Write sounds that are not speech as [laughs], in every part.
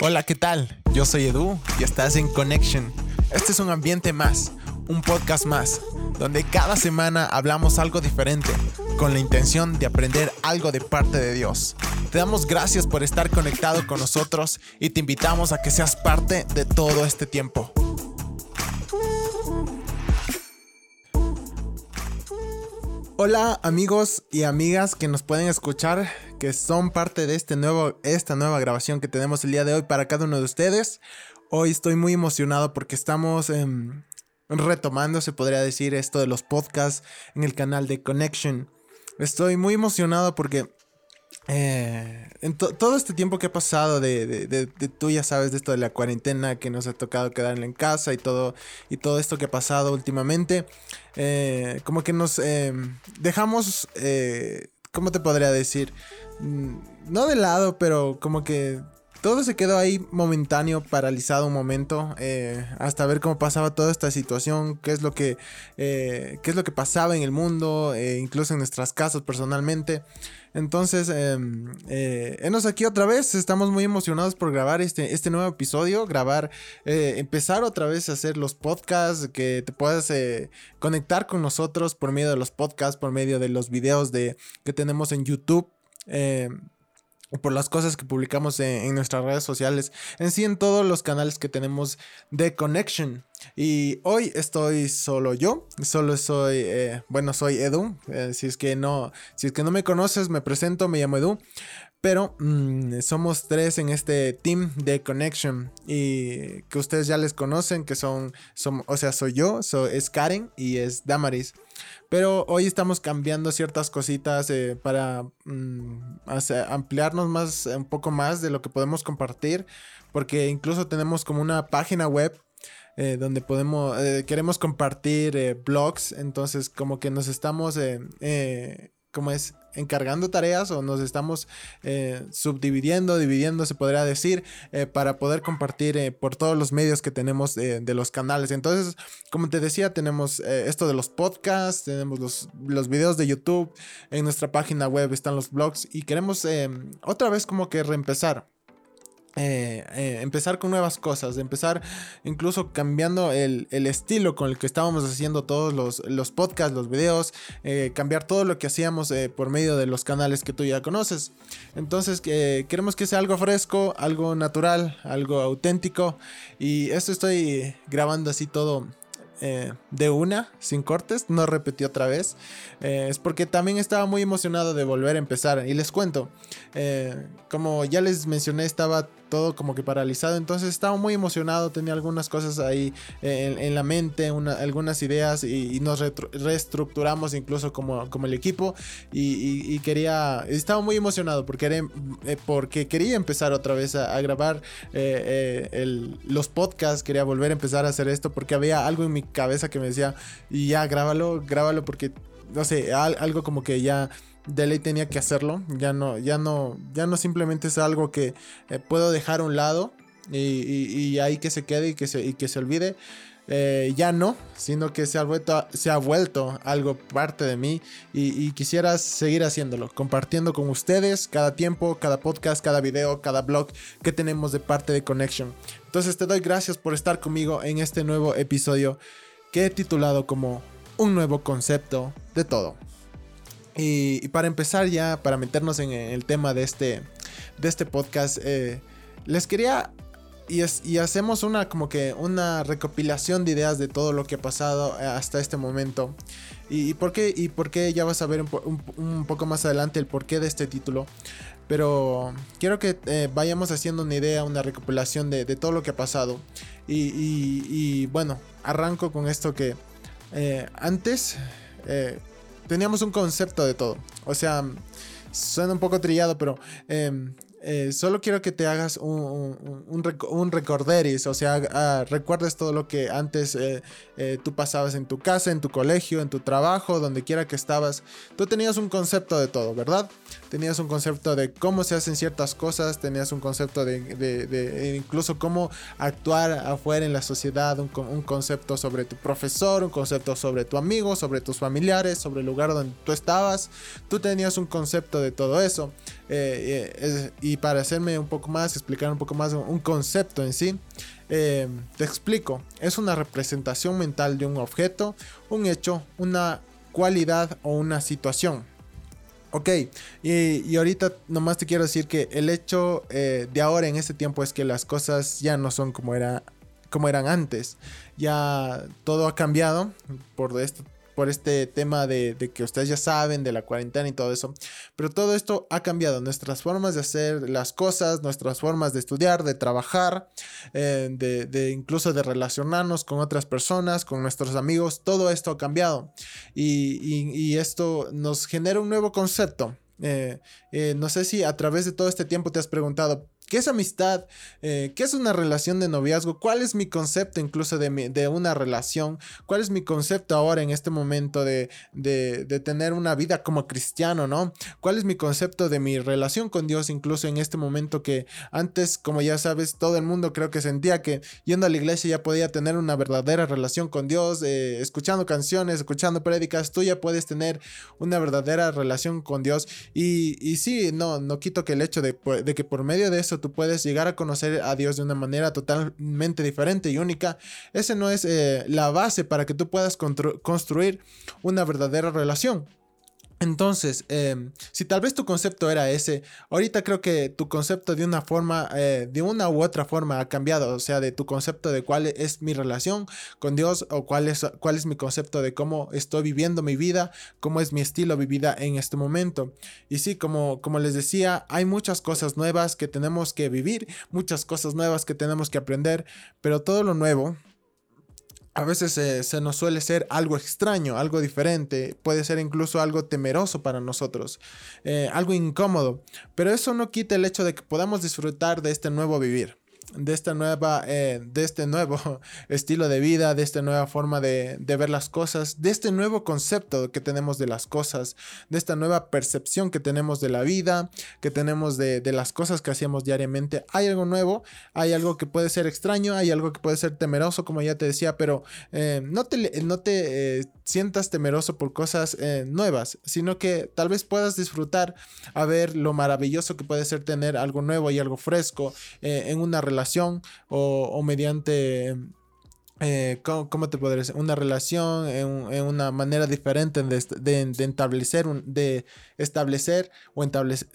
Hola, ¿qué tal? Yo soy Edu y estás en Connection. Este es un ambiente más, un podcast más, donde cada semana hablamos algo diferente, con la intención de aprender algo de parte de Dios. Te damos gracias por estar conectado con nosotros y te invitamos a que seas parte de todo este tiempo. Hola amigos y amigas que nos pueden escuchar, que son parte de este nuevo, esta nueva grabación que tenemos el día de hoy para cada uno de ustedes. Hoy estoy muy emocionado porque estamos em, retomando, se podría decir, esto de los podcasts en el canal de Connection. Estoy muy emocionado porque eh, en todo este tiempo que ha pasado de, de, tú ya sabes de esto de la cuarentena que nos ha tocado quedar en casa y todo y todo esto que ha pasado últimamente eh, como que nos eh, dejamos cómo te podría decir mm, no de lado pero como que todo se quedó ahí momentáneo, paralizado un momento, eh, hasta ver cómo pasaba toda esta situación, qué es lo que, eh, qué es lo que pasaba en el mundo, eh, incluso en nuestras casas personalmente. Entonces, em, enos aquí otra vez, estamos muy emocionados por grabar este, este nuevo episodio, grabar, empezar otra vez a hacer los podcasts, que te puedas conectar con nosotros por medio de los podcasts, por medio de los videos de, que tenemos en YouTube por las cosas que publicamos en, nuestras redes sociales, en sí en todos los canales que tenemos de Connection. Y hoy estoy solo yo, solo soy, eh, bueno, soy Edu. Eh, si es que no, si es que no me conoces, me presento, me llamo Edu. Pero mm, somos tres en este team de Connection y que ustedes ya les conocen, que son, son o sea, soy yo, es Karen y es Damaris. Pero hoy estamos cambiando ciertas cositas eh, para mm, ampliarnos más, un poco más de lo que podemos compartir, porque incluso tenemos como una página web eh, donde podemos, eh, queremos compartir blogs, entonces como que nos estamos como es encargando tareas o nos estamos eh, subdividiendo, dividiendo, se podría decir, eh, para poder compartir eh, por todos los medios que tenemos de los canales. Entonces, como te decía, tenemos esto de los podcasts, tenemos los, los videos de YouTube, en nuestra página web están los blogs y queremos otra vez como que reempezar. Eh, eh, empezar con nuevas cosas, empezar incluso cambiando el, estilo con el que estábamos haciendo todos los, los podcasts, los videos, eh, cambiar todo lo que hacíamos por medio de los canales que tú ya conoces. Entonces queremos que sea algo fresco, algo natural, algo auténtico y esto estoy grabando así todo de una, sin cortes, no repetí otra vez. Es porque también estaba muy emocionado de volver a empezar. Y les cuento, como ya les mencioné, estaba todo como que paralizado. Entonces estaba muy emocionado, tenía algunas cosas ahí en, la mente, algunas ideas y, nos reestructuramos incluso como, como el equipo. Y, quería, estaba muy emocionado porque, porque quería empezar otra vez a, grabar los podcasts, quería volver a empezar a hacer esto porque había algo en mi cabeza que me decía, y ya, grábalo, grábalo porque, no sé, algo como que ya de ley tenía que hacerlo, ya no, ya no, ya no simplemente es algo que eh, puedo dejar a un lado y, ahí que se quede y que se, y que se olvide. Eh, ya no, sino que se ha vuelto, se ha vuelto algo parte de mí y, y, quisiera seguir haciéndolo, compartiendo con ustedes cada tiempo, cada podcast, cada video, cada blog que tenemos de parte de Connection. Entonces te doy gracias por estar conmigo en este nuevo episodio que he titulado como Un nuevo concepto de todo. Y, para empezar ya, para meternos en el tema de este, de este podcast, eh, les quería y, hacemos una como que una recopilación de ideas de todo lo que ha pasado eh, hasta este momento. Y, por, qué, y por qué ya vas a ver un, poco más adelante el porqué de este título. Pero quiero que eh, vayamos haciendo una idea, una recopilación de, todo lo que ha pasado. Y, bueno, arranco con esto que antes teníamos un concepto de todo. O sea, suena un poco trillado, pero em, eh, solo quiero que te hagas un, un, recorderis, o sea, ah, recuerdes todo lo que antes eh, eh, tú pasabas en tu casa, en tu colegio, en tu trabajo, donde quiera que estabas. Tú tenías un concepto de todo, ¿verdad? Tenías un concepto de cómo se hacen ciertas cosas, tenías un concepto de, incluso cómo actuar afuera en la sociedad, un, un concepto sobre tu profesor, un concepto sobre tu amigo, sobre tus familiares, sobre el lugar donde tú estabas. Tú tenías un concepto de todo eso. Eh, y para hacerme un poco más, explicar un poco más un concepto en sí, te explico. Es una representación mental de un objeto, un hecho, una cualidad o una situación. Ok, y, ahorita nomás te quiero decir que el hecho de ahora en este tiempo es que las cosas ya no son como era como eran antes. Ya todo ha cambiado por esto por este tema de, que ustedes ya saben, de la cuarentena y todo eso. Pero todo esto ha cambiado, nuestras formas de hacer las cosas, nuestras formas de estudiar, de trabajar, eh, de, incluso de relacionarnos con otras personas, con nuestros amigos, todo esto ha cambiado. Y, esto nos genera un nuevo concepto. Eh, eh, no sé si a través de todo este tiempo te has preguntado, ¿Qué es amistad? Eh, ¿Qué es una relación de noviazgo? ¿Cuál es mi concepto incluso de, una relación? ¿Cuál es mi concepto ahora en este momento de, tener una vida como cristiano, no? ¿Cuál es mi concepto de mi relación con Dios incluso en este momento que antes, como ya sabes, todo el mundo creo que sentía que yendo a la iglesia ya podía tener una verdadera relación con Dios, eh, escuchando canciones, escuchando prédicas, tú ya puedes tener una verdadera relación con Dios. Y, sí, no, no quito que el hecho de que por medio de eso tú puedes llegar a conocer a Dios de una manera totalmente diferente y única, ese no es eh, la base para que tú puedas construir una verdadera relación. Entonces, em, si tal vez tu concepto era ese, ahorita creo que tu concepto de una forma, eh, de una u otra forma ha cambiado, o sea, de tu concepto de cuál es mi relación con Dios o cuál es, cuál es mi concepto de cómo estoy viviendo mi vida, cómo es mi estilo de vida en este momento. Y sí, como, como les decía, hay muchas cosas nuevas que tenemos que vivir, muchas cosas nuevas que tenemos que aprender, pero todo lo nuevo, a veces se nos suele ser algo extraño, algo diferente, puede ser incluso algo temeroso para nosotros, eh, algo incómodo, pero eso no quita el hecho de que podamos disfrutar de este nuevo vivir de esta nueva, eh, de este nuevo [laughs] estilo de vida, de esta nueva forma de, ver las cosas, de este nuevo concepto que tenemos de las cosas, de esta nueva percepción que tenemos de la vida, que tenemos de, las cosas que hacíamos diariamente. Hay algo nuevo, hay algo que puede ser extraño, hay algo que puede ser temeroso, como ya te decía, pero eh, no te, no te eh, sientas temeroso por cosas nuevas, sino que tal vez puedas disfrutar a ver lo maravilloso que puede ser tener algo nuevo y algo fresco en una relación o, mediante eh, ¿cómo, te podría decir? Una relación en, una manera diferente de, de, establecer, de establecer o establecer,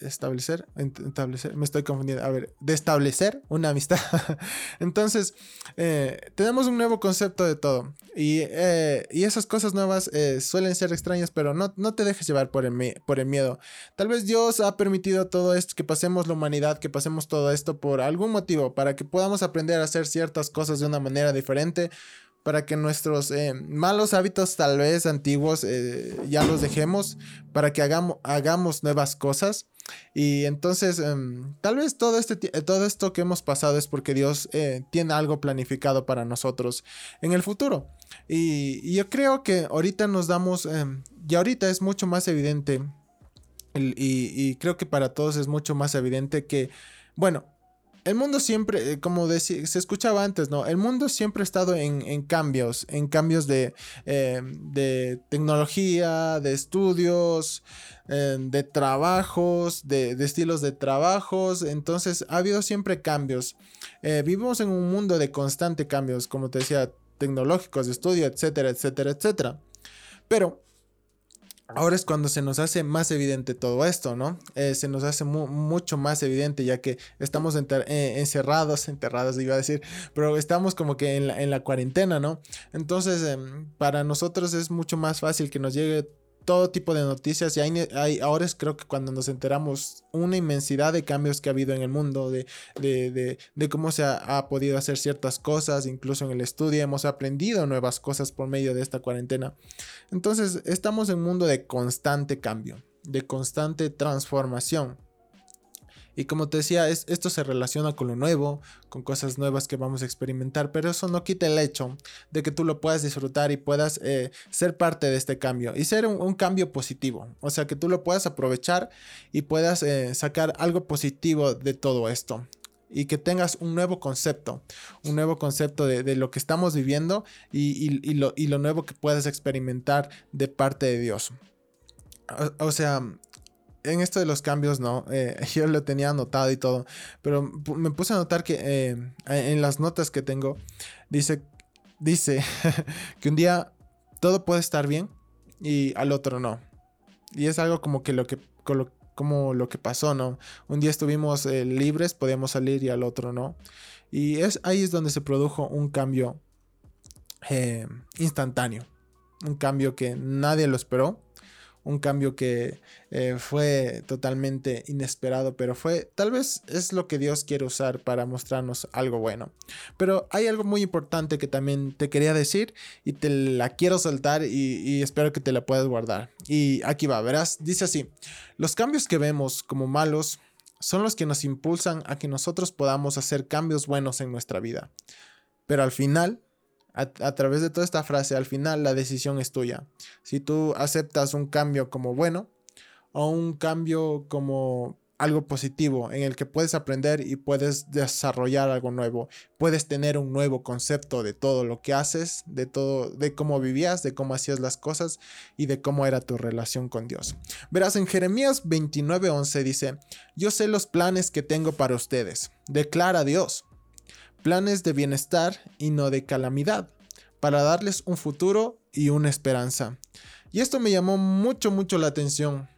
establecer, me estoy confundiendo, a ver, de establecer una amistad. [laughs] Entonces, eh, tenemos un nuevo concepto de todo y, eh, y esas cosas nuevas eh, suelen ser extrañas, pero no, no te dejes llevar por el, por el miedo. Tal vez Dios ha permitido todo esto, que pasemos la humanidad, que pasemos todo esto por algún motivo, para que podamos aprender a hacer ciertas cosas de una manera diferente para que nuestros eh, malos hábitos tal vez antiguos eh, ya los dejemos, para que hagamos, hagamos nuevas cosas. Y entonces, em, tal vez todo, este, todo esto que hemos pasado es porque Dios eh, tiene algo planificado para nosotros en el futuro. Y, yo creo que ahorita nos damos, em, y ahorita es mucho más evidente, y creo que para todos es mucho más evidente que, bueno, el mundo siempre, eh, como se escuchaba antes, ¿no? El mundo siempre ha estado en, cambios, en cambios de, eh, de tecnología, de estudios, eh, de trabajos, de, estilos de trabajos. Entonces ha habido siempre cambios. vivimos en un mundo de constante cambios, como te decía, tecnológicos, de estudio, etcétera, etcétera, etcétera. Pero Ahora es cuando se nos hace más evidente todo esto, ¿no? Eh, se nos hace mucho más evidente ya que estamos eh, encerrados, [laughs] enterrados iba a decir, pero estamos como que en la, en la cuarentena, ¿no? Entonces, em, para nosotros es mucho más fácil que nos llegue todo tipo de noticias y hay, ahora es creo que cuando nos enteramos una inmensidad de cambios que ha habido en el mundo, de, de, cómo se ha, podido hacer ciertas cosas, incluso en el estudio hemos aprendido nuevas cosas por medio de esta cuarentena. Entonces estamos en un mundo de constante cambio, de constante transformación. Y como te decía, es, esto se relaciona con lo nuevo, con cosas nuevas que vamos a experimentar, pero eso no quita el hecho de que tú lo puedas disfrutar y puedas eh, ser parte de este cambio y ser un, cambio positivo. O sea, que tú lo puedas aprovechar y puedas eh, sacar algo positivo de todo esto y que tengas un nuevo concepto, un nuevo concepto de, lo que estamos viviendo y, lo, y, lo, nuevo que puedas experimentar de parte de Dios. o sea, en esto de los cambios, no. Eh, [laughs] yo lo tenía anotado y todo. Pero me puse a notar que eh, en las notas que tengo, dice, dice [laughs] que un día todo puede estar bien y al otro no. Y es algo como que lo que, como lo que pasó, ¿no? Un día estuvimos eh, libres, podíamos salir y al otro no. Y es, ahí es donde se produjo un cambio instantáneo. Un cambio que nadie lo esperó un cambio que eh, fue totalmente inesperado, pero fue tal vez es lo que Dios quiere usar para mostrarnos algo bueno. Pero hay algo muy importante que también te quería decir y te la quiero soltar y, y espero que te la puedas guardar. Y aquí va, verás, dice así, los cambios que vemos como malos son los que nos impulsan a que nosotros podamos hacer cambios buenos en nuestra vida. Pero al final a, través de toda esta frase, al final la decisión es tuya. Si tú aceptas un cambio como bueno o un cambio como algo positivo en el que puedes aprender y puedes desarrollar algo nuevo, puedes tener un nuevo concepto de todo lo que haces, de todo, de cómo vivías, de cómo hacías las cosas y de cómo era tu relación con Dios. Verás, en Jeremías 29:11 dice, yo sé los planes que tengo para ustedes, declara Dios, planes de bienestar y no de calamidad, para darles un futuro y una esperanza. Y esto me llamó mucho, mucho la atención.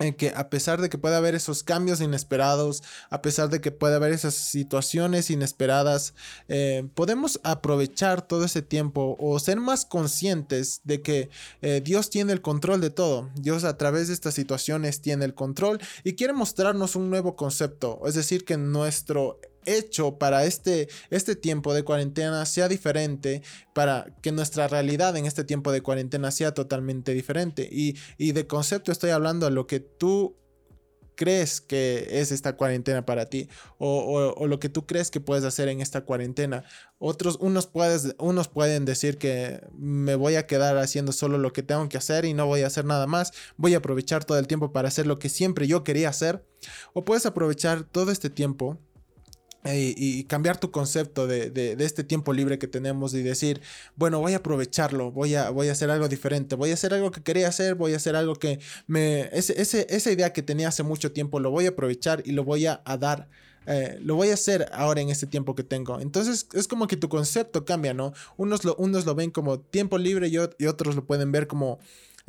En que a pesar de que pueda haber esos cambios inesperados, a pesar de que pueda haber esas situaciones inesperadas, eh, podemos aprovechar todo ese tiempo o ser más conscientes de que eh, Dios tiene el control de todo. Dios a través de estas situaciones tiene el control y quiere mostrarnos un nuevo concepto. Es decir, que nuestro hecho para este, este tiempo de cuarentena sea diferente, para que nuestra realidad en este tiempo de cuarentena sea totalmente diferente. Y, de concepto estoy hablando a lo que tú crees que es esta cuarentena para ti o, lo que tú crees que puedes hacer en esta cuarentena. Otros, unos, puedes, unos pueden decir que me voy a quedar haciendo solo lo que tengo que hacer y no voy a hacer nada más. Voy a aprovechar todo el tiempo para hacer lo que siempre yo quería hacer. O puedes aprovechar todo este tiempo y, cambiar tu concepto de, este tiempo libre que tenemos y decir, bueno, voy a aprovecharlo, voy a, voy a hacer algo diferente, voy a hacer algo que quería hacer, voy a hacer algo que me... Ese, esa idea que tenía hace mucho tiempo lo voy a aprovechar y lo voy a, dar. Eh, lo voy a hacer ahora en este tiempo que tengo. Entonces es como que tu concepto cambia, ¿no? Unos lo, unos lo ven como tiempo libre y, y otros lo pueden ver como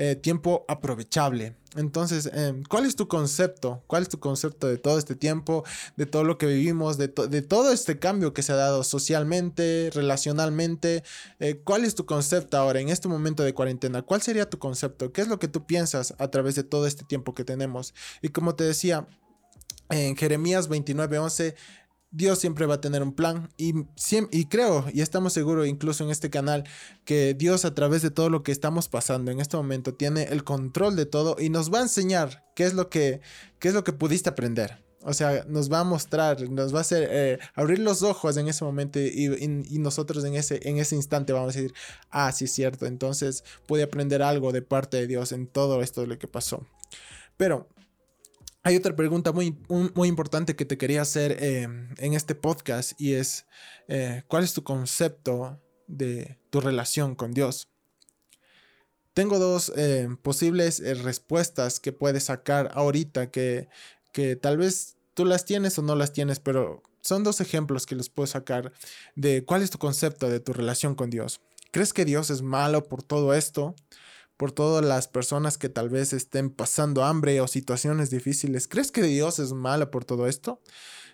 eh, tiempo aprovechable. Entonces, em, ¿cuál es tu concepto? ¿Cuál es tu concepto de todo este tiempo, de todo lo que vivimos, de, todo este cambio que se ha dado socialmente, relacionalmente? Eh, ¿Cuál es tu concepto ahora en este momento de cuarentena? ¿Cuál sería tu concepto? ¿Qué es lo que tú piensas a través de todo este tiempo que tenemos? Y como te decía, en Jeremías 29:11 Dios siempre va a tener un plan y, y creo y estamos seguros incluso en este canal que Dios a través de todo lo que estamos pasando en este momento tiene el control de todo y nos va a enseñar qué es lo que, qué es lo que pudiste aprender. O sea, nos va a mostrar, nos va a hacer eh, abrir los ojos en ese momento y, nosotros en ese, en ese instante vamos a decir, ah, sí es cierto, entonces pude aprender algo de parte de Dios en todo esto de lo que pasó. Pero hay otra pregunta muy, muy importante que te quería hacer eh, en este podcast y es, eh, ¿cuál es tu concepto de tu relación con Dios? Tengo dos eh, posibles respuestas que puedes sacar ahorita que, que tal vez tú las tienes o no las tienes, pero son dos ejemplos que les puedo sacar de cuál es tu concepto de tu relación con Dios. ¿Crees que Dios es malo por todo esto? Por todas las personas que tal vez estén pasando hambre o situaciones difíciles. ¿Crees que Dios es malo por todo esto?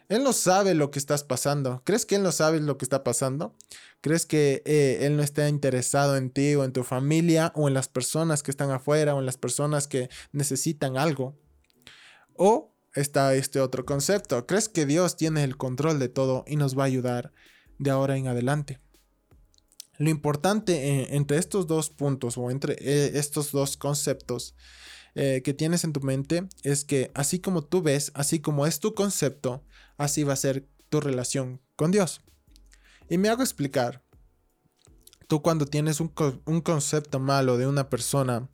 Él no sabe lo que estás pasando. ¿Crees que Él no sabe lo que está pasando? ¿Crees que eh, Él no está interesado en ti o en tu familia o en las personas que están afuera o en las personas que necesitan algo? O está este otro concepto. ¿Crees que Dios tiene el control de todo y nos va a ayudar de ahora en adelante? Lo importante eh, entre estos dos puntos o entre eh, estos dos conceptos eh, que tienes en tu mente es que así como tú ves, así como es tu concepto, así va a ser tu relación con Dios. Y me hago explicar. Tú cuando tienes un, un concepto malo de una persona,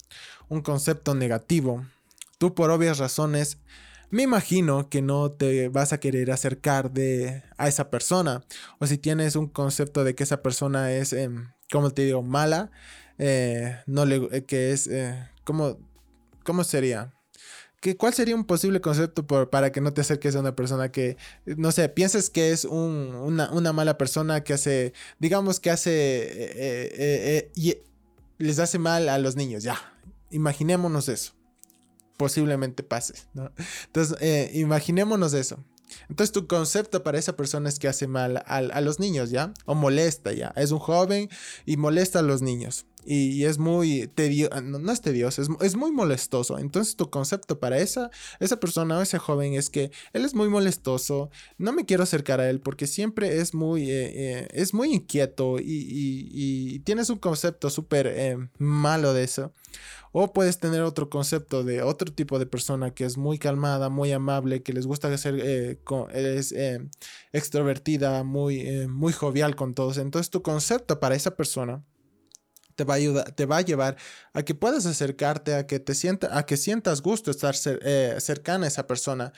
un concepto negativo, tú por obvias razones me imagino que no te vas a querer acercar de, a esa persona. O si tienes un concepto de que esa persona es, em, como te digo, mala, eh, no le, eh, que es, eh, ¿cómo, ¿cómo sería? ¿Cuál sería un posible concepto para que no te acerques a una persona que, no sé, pienses que es una, mala persona que hace, digamos que hace, eh, eh, y les hace mal a los niños, ya, imaginémonos eso. Posiblemente pase, ¿no? Entonces, imaginémonos eso. Entonces tu concepto para esa persona es que hace mal a, los niños, ¿ya? O molesta, ¿ya? Es un joven y molesta a los niños. Y, es muy tedioso, no, es tedioso, es, muy molestoso. Entonces tu concepto para esa, esa persona o ese joven es que él es muy molestoso, no me quiero acercar a él porque siempre es muy, eh, eh, es muy inquieto y, tienes un concepto súper eh, malo de eso. O puedes tener otro concepto de otro tipo de persona que es muy calmada, muy amable, que les gusta ser es, extrovertida, muy, muy jovial con todos. Entonces tu concepto para esa persona te va a ayudar, te va a llevar a que puedas acercarte, a que te sienta, a que sientas gusto estar cercana a esa persona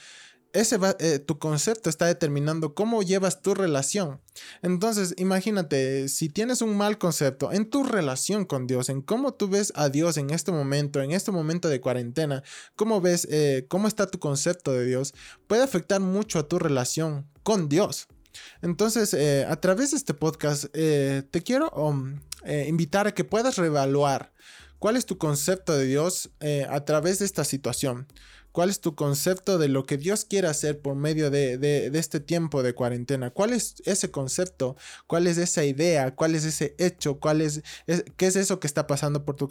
ese eh, tu concepto está determinando cómo llevas tu relación. Entonces, imagínate, si tienes un mal concepto en tu relación con Dios, en cómo tú ves a Dios en este momento, en este momento de cuarentena, cómo ves, eh, cómo está tu concepto de Dios, puede afectar mucho a tu relación con Dios. Entonces, eh, a través de este podcast, te quiero um, invitar a que puedas reevaluar cuál es tu concepto de Dios a través de esta situación. ¿Cuál es tu concepto de lo que Dios quiere hacer por medio de, este tiempo de cuarentena? ¿Cuál es ese concepto? ¿Cuál es esa idea? ¿Cuál es ese hecho? ¿Cuál es, qué es eso que está pasando por tu,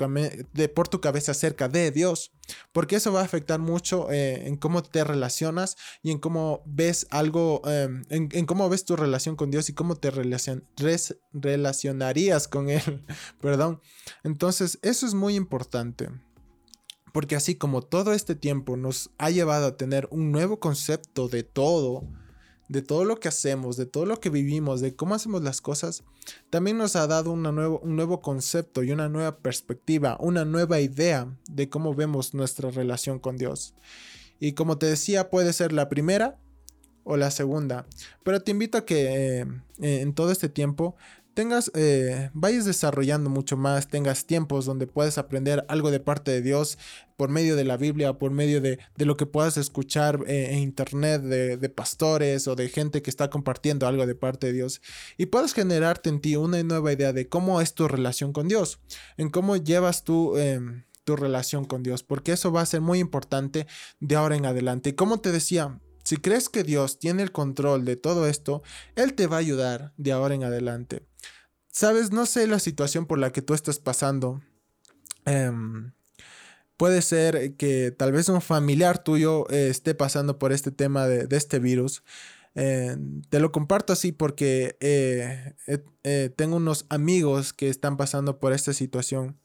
de, por tu cabeza acerca de Dios? Porque eso va a afectar mucho eh, en cómo te relacionas y en cómo ves algo, em, en, cómo ves tu relación con Dios y cómo te relacionarías con Él. [laughs] Perdón. Entonces, eso es muy importante. Porque así como todo este tiempo nos ha llevado a tener un nuevo concepto de todo, de todo lo que hacemos, de todo lo que vivimos, de cómo hacemos las cosas, también nos ha dado nuevo, un nuevo concepto y una nueva perspectiva, una nueva idea de cómo vemos nuestra relación con Dios. Y como te decía, puede ser la primera o la segunda, pero te invito a que eh, en todo este tiempo tengas, eh, vayas desarrollando mucho más, tengas tiempos donde puedes aprender algo de parte de Dios por medio de la Biblia, por medio de, lo que puedas escuchar eh, en internet de, pastores o de gente que está compartiendo algo de parte de Dios y puedas generarte en ti una nueva idea de cómo es tu relación con Dios, en cómo llevas tu... Em, tu relación con Dios, porque eso va a ser muy importante de ahora en adelante. Y como te decía, si crees que Dios tiene el control de todo esto, Él te va a ayudar de ahora en adelante. Sabes, no sé la situación por la que tú estás pasando. Em, puede ser que tal vez un familiar tuyo eh, esté pasando por este tema de, este virus. Eh, te lo comparto así porque eh, tengo unos amigos que están pasando por esta situación.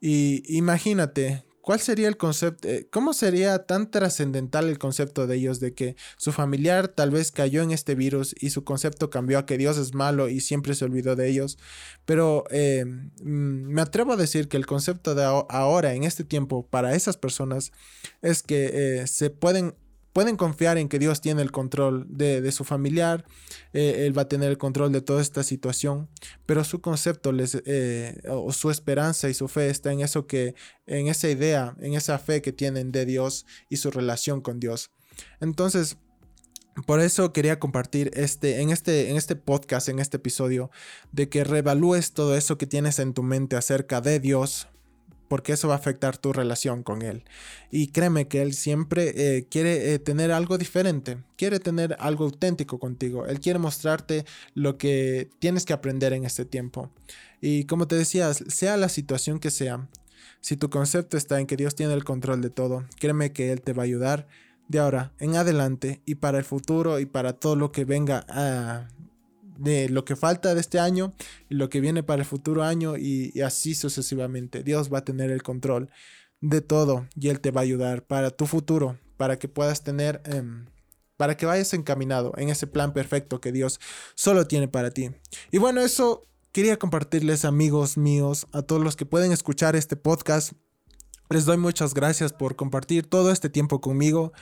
Y imagínate ¿Cuál sería el concepto? Eh, ¿Cómo sería tan trascendental el concepto de ellos de que su familiar tal vez cayó en este virus y su concepto cambió a que Dios es malo y siempre se olvidó de ellos? Pero eh, mm, me atrevo a decir que el concepto de ahora, en este tiempo, para esas personas es que eh, se pueden pueden confiar en que Dios tiene el control de, su familiar, eh, Él va a tener el control de toda esta situación, pero su concepto eh, o su esperanza y su fe está en eso que, en esa idea, en esa fe que tienen de Dios y su relación con Dios. Entonces, por eso quería compartir este, en, este, en este podcast, en este episodio, de que reevalúes todo eso que tienes en tu mente acerca de Dios, porque eso va a afectar tu relación con él. Y créeme que él siempre eh, quiere eh, tener algo diferente, quiere tener algo auténtico contigo, él quiere mostrarte lo que tienes que aprender en este tiempo. Y como te decía, sea la situación que sea, si tu concepto está en que Dios tiene el control de todo, créeme que él te va a ayudar de ahora en adelante y para el futuro y para todo lo que venga a de lo que falta de este año y lo que viene para el futuro año y, así sucesivamente. Dios va a tener el control de todo y Él te va a ayudar para tu futuro, para que puedas tener, em, para que vayas encaminado en ese plan perfecto que Dios solo tiene para ti. Y bueno, eso quería compartirles amigos míos, a todos los que pueden escuchar este podcast. Les doy muchas gracias por compartir todo este tiempo conmigo,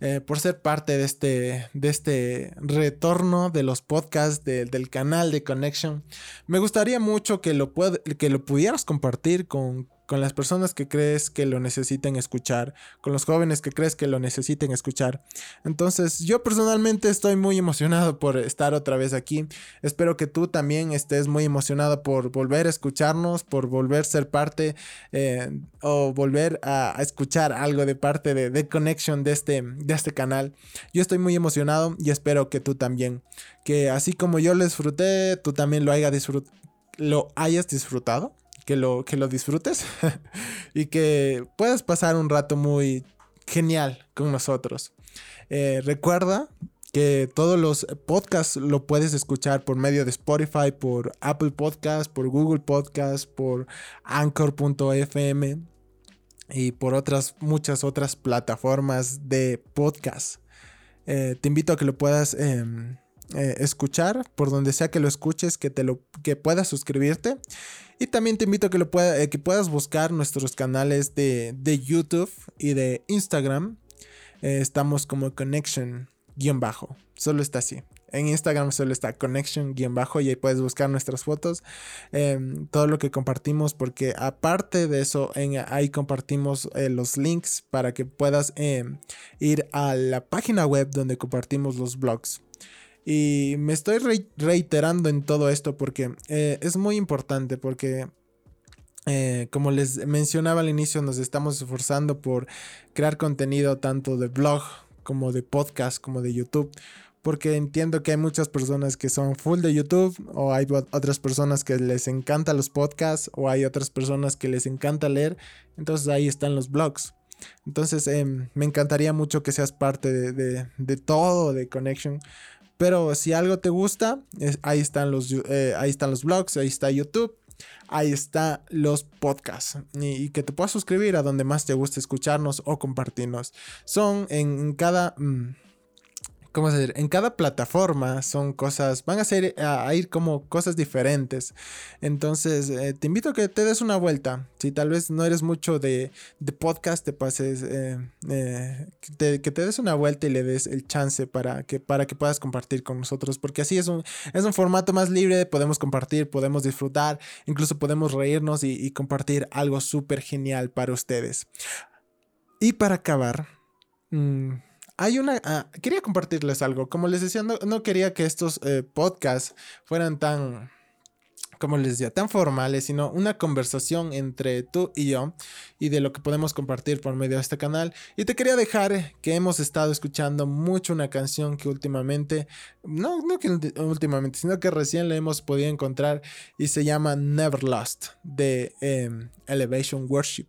eh, por ser parte de este, de este retorno de los podcasts del canal de Connection. Me gustaría mucho que lo, que lo pudieras compartir con con las personas que crees que lo necesiten escuchar, con los jóvenes que crees que lo necesiten escuchar. Entonces yo personalmente estoy muy emocionado por estar otra vez aquí. Espero que tú también estés muy emocionado por volver a escucharnos, por volver a ser parte eh, o volver a, escuchar algo de parte de, de Connection de este, de este canal. Yo estoy muy emocionado y espero que tú también. Que así como yo lo disfruté, tú también lo, lo hayas disfrutado que lo, que lo disfrutes [laughs] y que puedas pasar un rato muy genial con nosotros. Eh, recuerda que todos los podcasts lo puedes escuchar por medio de Spotify, por Apple Podcasts, por Google Podcasts, por Anchor.fm y por otras muchas otras plataformas de podcast. Eh, te invito a que lo puedas em, eh, escuchar por donde sea que lo escuches, que te lo que puedas suscribirte y también te invito a que, lo pueda, eh, que puedas buscar nuestros canales de, YouTube y de Instagram. Eh, estamos como Connection-bajo. Solo está así. En Instagram solo está Connection-bajo y ahí puedes buscar nuestras fotos. Em, todo lo que compartimos porque aparte de eso ahí compartimos los links para que puedas em, ir a la página web donde compartimos los blogs. Y me estoy reiterando en todo esto porque eh, es muy importante porque eh, como les mencionaba al inicio, nos estamos esforzando por crear contenido tanto de blog como de podcast, como de YouTube. Porque entiendo que hay muchas personas que son full de YouTube, o hay otras personas que les encanta los podcasts, o hay otras personas que les encanta leer. Entonces ahí están los blogs. Entonces em, me encantaría mucho que seas parte de todo de Connection. Pero si algo te gusta, ahí, están los, eh, ahí están los blogs, ahí está YouTube, ahí están los podcasts. Y, que te puedas suscribir a donde más te guste escucharnos o compartirnos. Son en cada... Mm, ¿cómo decir? En cada plataforma son cosas, van a ser, a, ir como cosas diferentes. Entonces, eh, te invito a que te des una vuelta. Si tal vez no eres mucho de, podcast, te pases, eh, eh, que, te, des una vuelta y le des el chance para que, para que puedas compartir con nosotros. Porque así es un, es un formato más libre, podemos compartir, podemos disfrutar, incluso podemos reírnos y, compartir algo súper genial para ustedes. Y para acabar... Mm, hay una... Ah, quería compartirles algo. Como les decía, no, quería que estos eh, podcasts fueran tan como les decía, tan formales, sino una conversación entre tú y yo y de lo que podemos compartir por medio de este canal. Y te quería dejar que hemos estado escuchando mucho una canción que últimamente, no, no que últimamente, sino que recién la hemos podido encontrar y se llama Never Lost de em, Elevation Worship.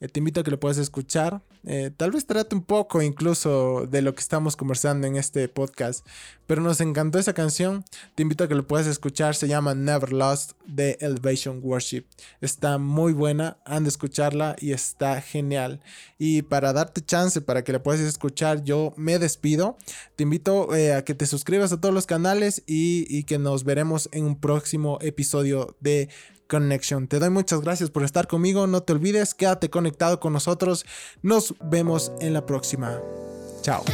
Eh, te invito a que lo puedas escuchar. Eh, tal vez trate un poco incluso de lo que estamos conversando en este podcast, pero nos encantó esa canción. Te invito a que lo puedas escuchar. Se llama Never Lost de Elevation Worship. Está muy buena, han de escucharla y está genial. Y para darte chance para que la puedas escuchar, yo me despido. Te invito eh, a que te suscribas a todos los canales y, y que nos veremos en un próximo episodio de Connection. Te doy muchas gracias por estar conmigo. No te olvides, quédate conectado con nosotros. Nos vemos en la próxima. Chao.